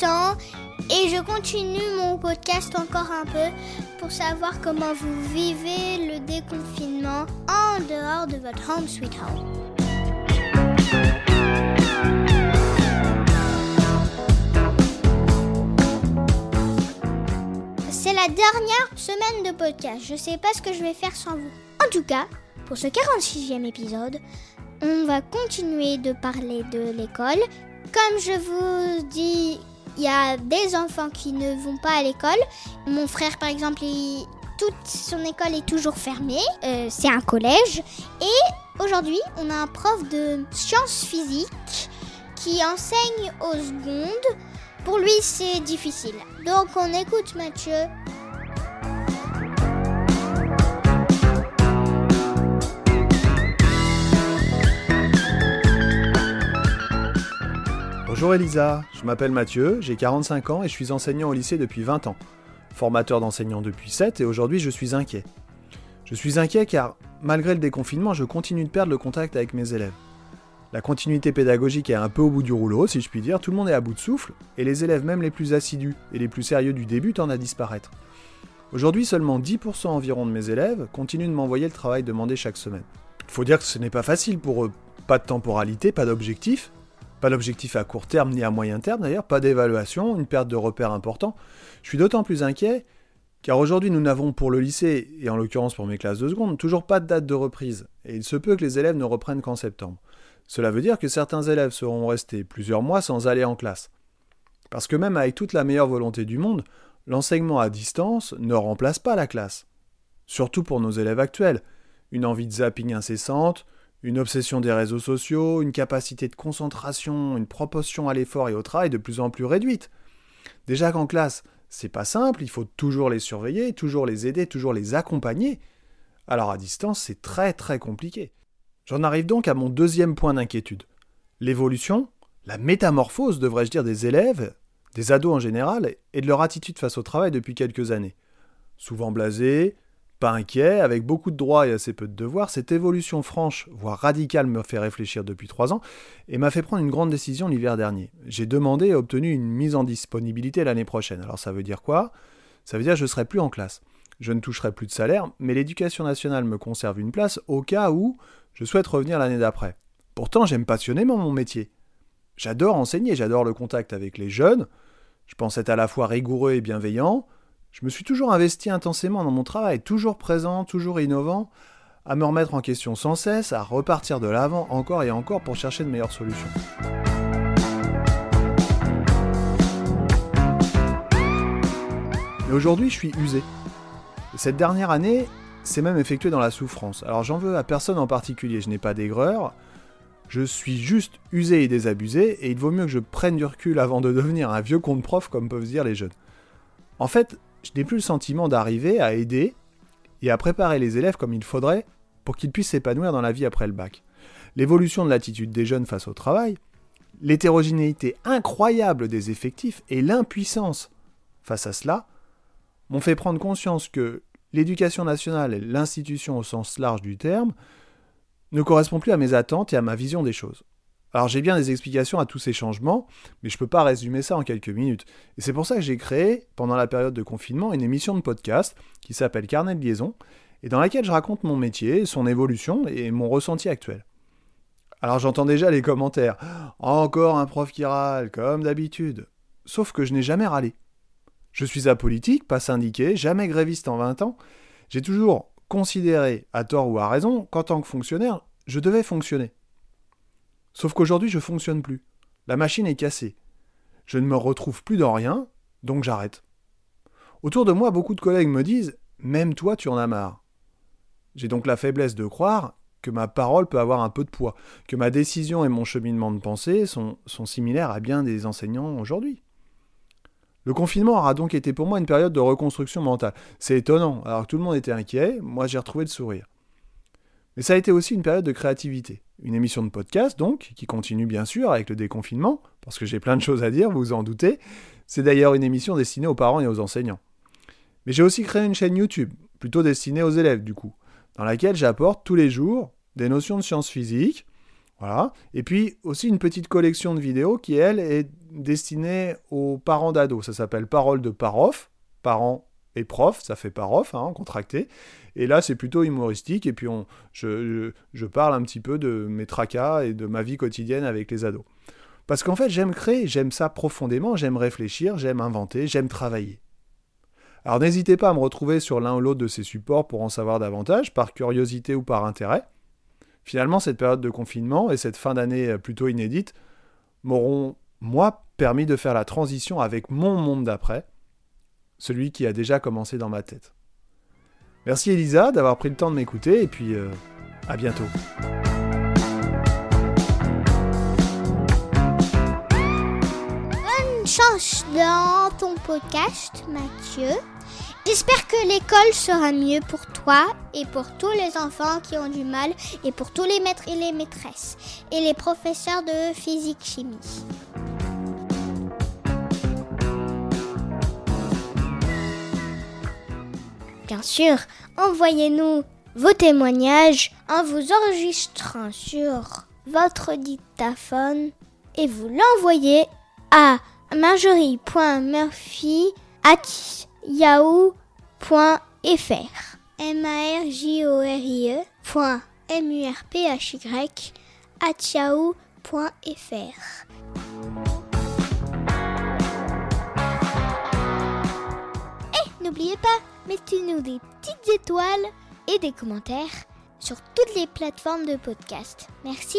temps et je continue mon podcast encore un peu pour savoir comment vous vivez le déconfinement en dehors de votre home sweet home. C'est la dernière semaine de podcast. Je sais pas ce que je vais faire sans vous. En tout cas, pour ce 46e épisode, on va continuer de parler de l'école. Comme je vous dis, il y a des enfants qui ne vont pas à l'école. Mon frère, par exemple, toute son école est toujours fermée. Euh, c'est un collège. Et aujourd'hui, on a un prof de sciences physiques qui enseigne aux secondes. Pour lui, c'est difficile. Donc, on écoute Mathieu. Bonjour Elisa, je m'appelle Mathieu, j'ai 45 ans et je suis enseignant au lycée depuis 20 ans. Formateur d'enseignants depuis 7 et aujourd'hui je suis inquiet. Je suis inquiet car, malgré le déconfinement, je continue de perdre le contact avec mes élèves. La continuité pédagogique est un peu au bout du rouleau, si je puis dire, tout le monde est à bout de souffle, et les élèves même les plus assidus et les plus sérieux du début tendent à disparaître. Aujourd'hui, seulement 10% environ de mes élèves continuent de m'envoyer le travail demandé chaque semaine. Il faut dire que ce n'est pas facile pour eux. Pas de temporalité, pas d'objectif, pas d'objectif à court terme ni à moyen terme d'ailleurs, pas d'évaluation, une perte de repères important. Je suis d'autant plus inquiet car aujourd'hui nous n'avons pour le lycée, et en l'occurrence pour mes classes de seconde, toujours pas de date de reprise, et il se peut que les élèves ne reprennent qu'en septembre. Cela veut dire que certains élèves seront restés plusieurs mois sans aller en classe. Parce que même avec toute la meilleure volonté du monde, l'enseignement à distance ne remplace pas la classe. Surtout pour nos élèves actuels. Une envie de zapping incessante, une obsession des réseaux sociaux, une capacité de concentration, une proportion à l'effort et au travail de plus en plus réduite. Déjà qu'en classe, c'est pas simple, il faut toujours les surveiller, toujours les aider, toujours les accompagner. Alors à distance, c'est très très compliqué. J'en arrive donc à mon deuxième point d'inquiétude. L'évolution, la métamorphose, devrais-je dire, des élèves, des ados en général, et de leur attitude face au travail depuis quelques années. Souvent blasés, pas inquiet, avec beaucoup de droits et assez peu de devoirs, cette évolution franche, voire radicale, me fait réfléchir depuis trois ans et m'a fait prendre une grande décision l'hiver dernier. J'ai demandé et obtenu une mise en disponibilité l'année prochaine. Alors ça veut dire quoi? Ça veut dire que je serai plus en classe. Je ne toucherai plus de salaire, mais l'éducation nationale me conserve une place au cas où je souhaite revenir l'année d'après. Pourtant, j'aime passionnément mon métier. J'adore enseigner, j'adore le contact avec les jeunes. Je pense être à la fois rigoureux et bienveillant. Je me suis toujours investi intensément dans mon travail, toujours présent, toujours innovant, à me remettre en question sans cesse, à repartir de l'avant encore et encore pour chercher de meilleures solutions. Mais aujourd'hui, je suis usé. cette dernière année, c'est même effectué dans la souffrance. Alors j'en veux à personne en particulier, je n'ai pas d'aigreur, je suis juste usé et désabusé, et il vaut mieux que je prenne du recul avant de devenir un vieux compte prof, comme peuvent dire les jeunes. En fait, je n'ai plus le sentiment d'arriver à aider et à préparer les élèves comme il faudrait pour qu'ils puissent s'épanouir dans la vie après le bac. L'évolution de l'attitude des jeunes face au travail, l'hétérogénéité incroyable des effectifs et l'impuissance face à cela m'ont fait prendre conscience que l'éducation nationale et l'institution au sens large du terme ne correspond plus à mes attentes et à ma vision des choses. Alors j'ai bien des explications à tous ces changements, mais je ne peux pas résumer ça en quelques minutes. Et c'est pour ça que j'ai créé, pendant la période de confinement, une émission de podcast qui s'appelle Carnet de liaison, et dans laquelle je raconte mon métier, son évolution et mon ressenti actuel. Alors j'entends déjà les commentaires. Encore un prof qui râle, comme d'habitude. Sauf que je n'ai jamais râlé. Je suis apolitique, pas syndiqué, jamais gréviste en 20 ans. J'ai toujours considéré, à tort ou à raison, qu'en tant que fonctionnaire, je devais fonctionner. Sauf qu'aujourd'hui, je fonctionne plus. La machine est cassée. Je ne me retrouve plus dans rien, donc j'arrête. Autour de moi, beaucoup de collègues me disent Même toi, tu en as marre. J'ai donc la faiblesse de croire que ma parole peut avoir un peu de poids, que ma décision et mon cheminement de pensée sont, similaires à bien des enseignants aujourd'hui. Le confinement aura donc été pour moi une période de reconstruction mentale. C'est étonnant, alors tout le monde était inquiet, moi j'ai retrouvé le sourire. Mais ça a été aussi une période de créativité. Une émission de podcast, donc, qui continue bien sûr avec le déconfinement, parce que j'ai plein de choses à dire, vous vous en doutez. C'est d'ailleurs une émission destinée aux parents et aux enseignants. Mais j'ai aussi créé une chaîne YouTube, plutôt destinée aux élèves du coup, dans laquelle j'apporte tous les jours des notions de sciences physiques, Voilà. Et puis aussi une petite collection de vidéos qui, elle, est destinée aux parents d'ados. Ça s'appelle Parole de Parof. Parents et prof, ça fait parof, hein, contracté. Et là, c'est plutôt humoristique. Et puis, on, je, je, parle un petit peu de mes tracas et de ma vie quotidienne avec les ados. Parce qu'en fait, j'aime créer, j'aime ça profondément, j'aime réfléchir, j'aime inventer, j'aime travailler. Alors n'hésitez pas à me retrouver sur l'un ou l'autre de ces supports pour en savoir davantage, par curiosité ou par intérêt. Finalement, cette période de confinement et cette fin d'année plutôt inédite m'auront, moi, permis de faire la transition avec mon monde d'après, celui qui a déjà commencé dans ma tête. Merci Elisa d'avoir pris le temps de m'écouter et puis euh, à bientôt. Bonne chance dans ton podcast, Mathieu. J'espère que l'école sera mieux pour toi et pour tous les enfants qui ont du mal et pour tous les maîtres et les maîtresses et les professeurs de physique-chimie. Bien sûr, envoyez-nous vos témoignages en vous enregistrant sur votre dictaphone et vous l'envoyez à marjorie.murphy.yahoo.fr m a r j o r i e m u r p h y Et n'oubliez pas, mettez-nous des petites étoiles et des commentaires sur toutes les plateformes de podcast. Merci.